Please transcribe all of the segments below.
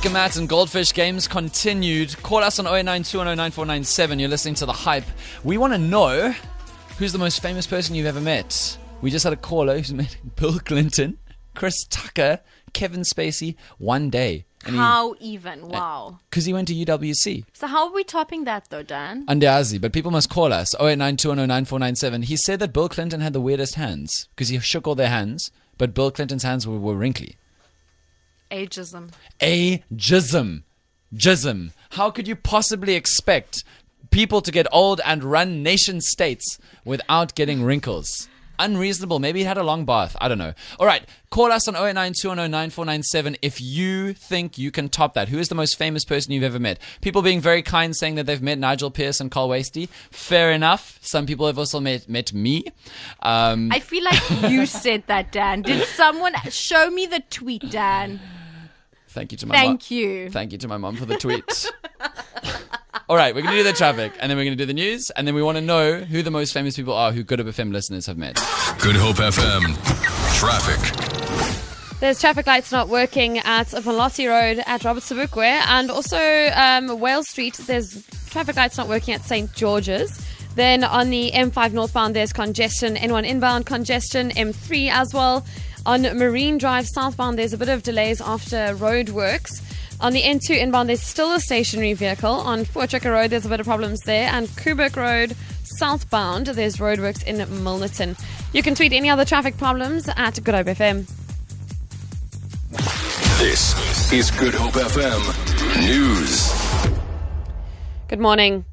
Baker Matt and Goldfish games continued. Call us on 0921099497. You're listening to The Hype. We want to know who's the most famous person you've ever met. We just had a caller who's met Bill Clinton, Chris Tucker, Kevin Spacey, one day. How even? Uh, wow. Because he went to UWC. So how are we topping that though, Dan? Andiazi, but people must call us 0892109497. He said that Bill Clinton had the weirdest hands because he shook all their hands, but Bill Clinton's hands were, were wrinkly. Ageism. Ageism. Jism. How could you possibly expect people to get old and run nation states without getting wrinkles? Unreasonable. Maybe he had a long bath. I don't know. All right. Call us on 0892109497 if you think you can top that. Who is the most famous person you've ever met? People being very kind saying that they've met Nigel Pearce and Carl Wastie. Fair enough. Some people have also met, met me. Um, I feel like you said that, Dan. Did someone show me the tweet, Dan? Thank you to my Thank mom. you. Thank you to my mom for the tweet. All right, we're going to do the traffic, and then we're going to do the news, and then we want to know who the most famous people are who Good Hope FM listeners have met. Good Hope FM. Traffic. There's traffic lights not working at Velocity Road at Robert Sobukwe and also um, Wales Street. There's traffic lights not working at St. George's. Then on the M5 northbound, there's congestion. N1 inbound congestion. M3 as well. On Marine Drive southbound, there's a bit of delays after road works. On the N2 inbound, there's still a stationary vehicle. On Voortrekker Road, there's a bit of problems there. And Koeberg Road southbound, there's roadworks in Milnerton. You can tweet any other traffic problems at Good Hope FM. This is Good Hope FM News. Good morning.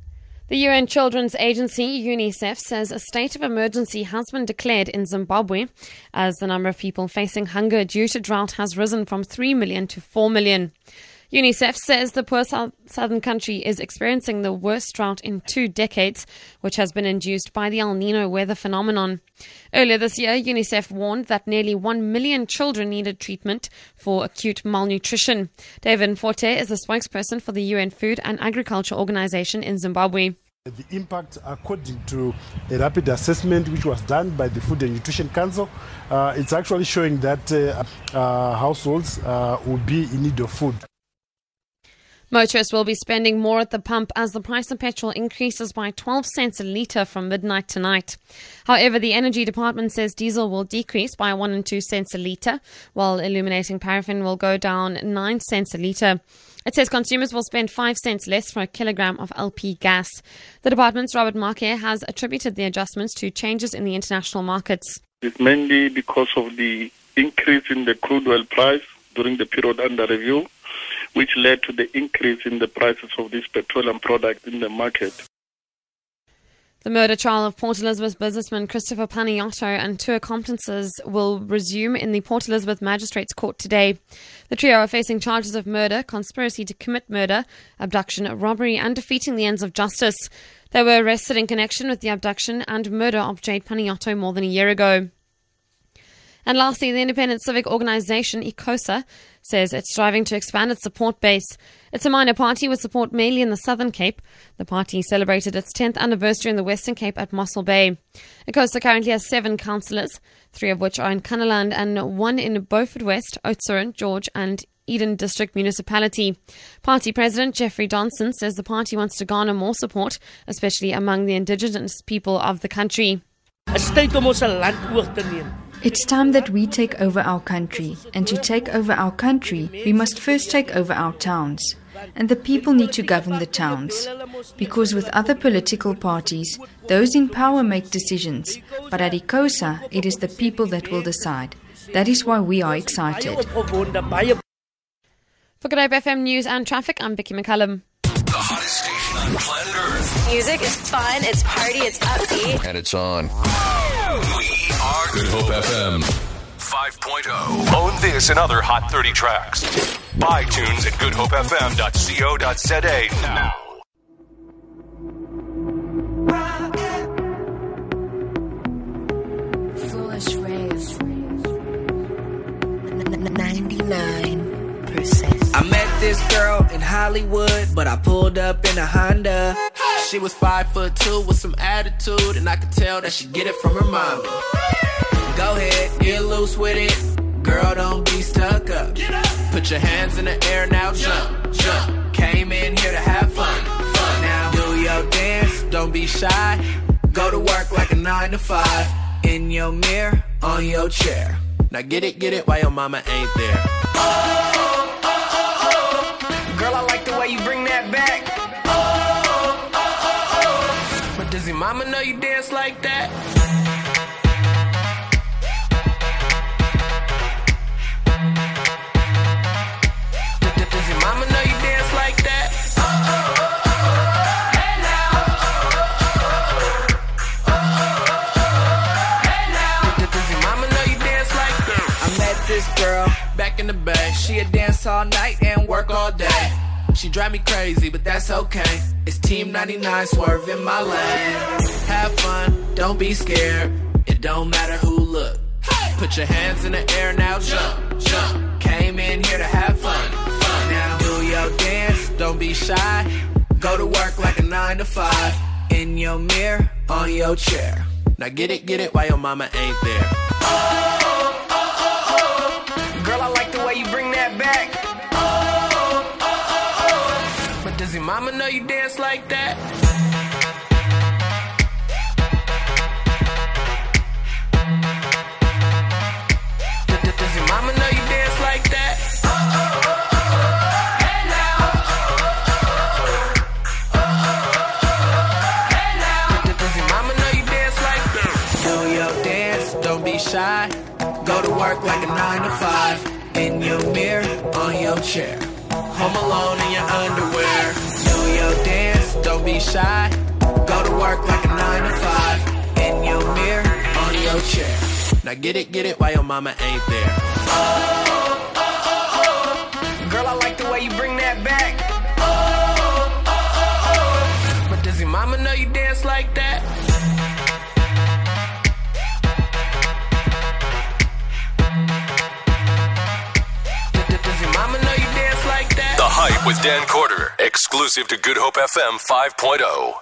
The UN Children's Agency, UNICEF, says a state of emergency has been declared in Zimbabwe as the number of people facing hunger due to drought has risen from 3 million to 4 million. UNICEF says the poor south- southern country is experiencing the worst drought in two decades, which has been induced by the El Nino weather phenomenon. Earlier this year, UNICEF warned that nearly 1 million children needed treatment for acute malnutrition. David Forte is a spokesperson for the UN Food and Agriculture Organization in Zimbabwe. The impact, according to a rapid assessment which was done by the Food and Nutrition Council, uh, it's actually showing that uh, uh, households uh, will be in need of food. Motorists will be spending more at the pump as the price of petrol increases by 12 cents a litre from midnight tonight. However, the Energy Department says diesel will decrease by 1 and 2 cents a litre, while illuminating paraffin will go down 9 cents a litre. It says consumers will spend 5 cents less for a kilogram of LP gas. The department's Robert Maake has attributed the adjustments to changes in the international markets. It's mainly because of the increase in the crude oil price during the period under review, which led to the increase in the prices of these petroleum products in the market. The murder trial of Port Elizabeth businessman Christopher Panayiotou and two accomplices will resume in the Port Elizabeth Magistrates Court today. The trio are facing charges of murder, conspiracy to commit murder, abduction, robbery, and defeating the ends of justice. They were arrested in connection with the abduction and murder of Jayde Panayiotou more than a year ago. And lastly, the independent civic organization ICOSA says it's striving to expand its support base. It's a minor party with support mainly in the Southern Cape. The party celebrated its 10th anniversary in the Western Cape at Mossel Bay. ICOSA currently has seven councillors, three of which are in Kannaland and one in Beaufort West, Oudtshoorn, George, and Eden District Municipality. Party President Jeffrey Donson says the party wants to garner more support, especially among the indigenous people of the country. Om ons land. It's time that we take over our country. And to take over our country, we must first take over our towns. And the people need to govern the towns. Because with other political parties, those in power make decisions. But at ICOSA, it is the people that will decide. That is why we are excited. For Good Hope FM News and Traffic, I'm Vicky McCullum. The hottest station on planet Earth. Music is fun, it's party, it's upbeat. And it's on. We are Good Hope FM 5.0. Own this and other Hot 30 tracks. Buy tunes at goodhopefm.co.za now. Foolish rays. 99%. I met this girl in Hollywood, but I pulled up in a Honda. She was five foot two with some attitude, and I could tell that she get it from her mama. Go ahead, get loose with it. Girl, don't be stuck up. Get up. Put your hands in the air now, jump, jump. Came in here to have fun, fun. Now do your dance, don't be shy. Go to work like a nine to five. In your mirror, on your chair. Now get it, get it, why your mama ain't there. Oh, oh, oh, oh. Girl, I like the way you bring that back. Oh, oh, oh, oh. But does your mama know you dance like that? This girl back in the bay. She a dance all night and work all day. She drive me crazy, but that's okay. It's Team 99 swerve in my lane. Have fun, don't be scared. It don't matter who look. Put your hands in the air now, jump, jump. Came in here to have fun, fun. Now do your dance, don't be shy. Go to work like a nine to five. In your mirror, on your chair. Now get it, get it, why your mama ain't there. Oh. Girl, I like the way you bring that back. Oh, oh, oh, oh. But does your mama know you dance like that? Don't be shy. Work like a nine to five. In your mirror, on your chair. Home alone in your underwear. Do your dance, don't be shy. Go to work like a nine to five. In your mirror, on your chair. Now get it, get it, why your mama ain't there. Oh, oh, oh, oh. Girl, I like the way you bring that back. Oh, oh, oh, oh. But does your mama know you dance like that? Hype with Dan Corder, exclusive to Good Hope FM 5.0.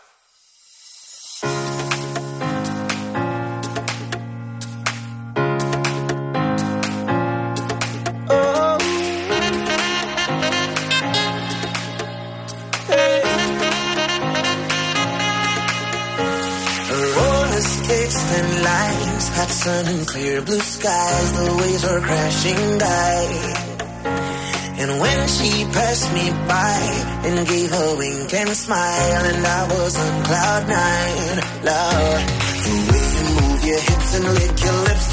Roller skates and lights, hot sun and clear blue skies. The waves were crashing by. And when she passed me by and gave a wink and smile, and I was on cloud nine, Lord, the way you move your hips and lick your lips,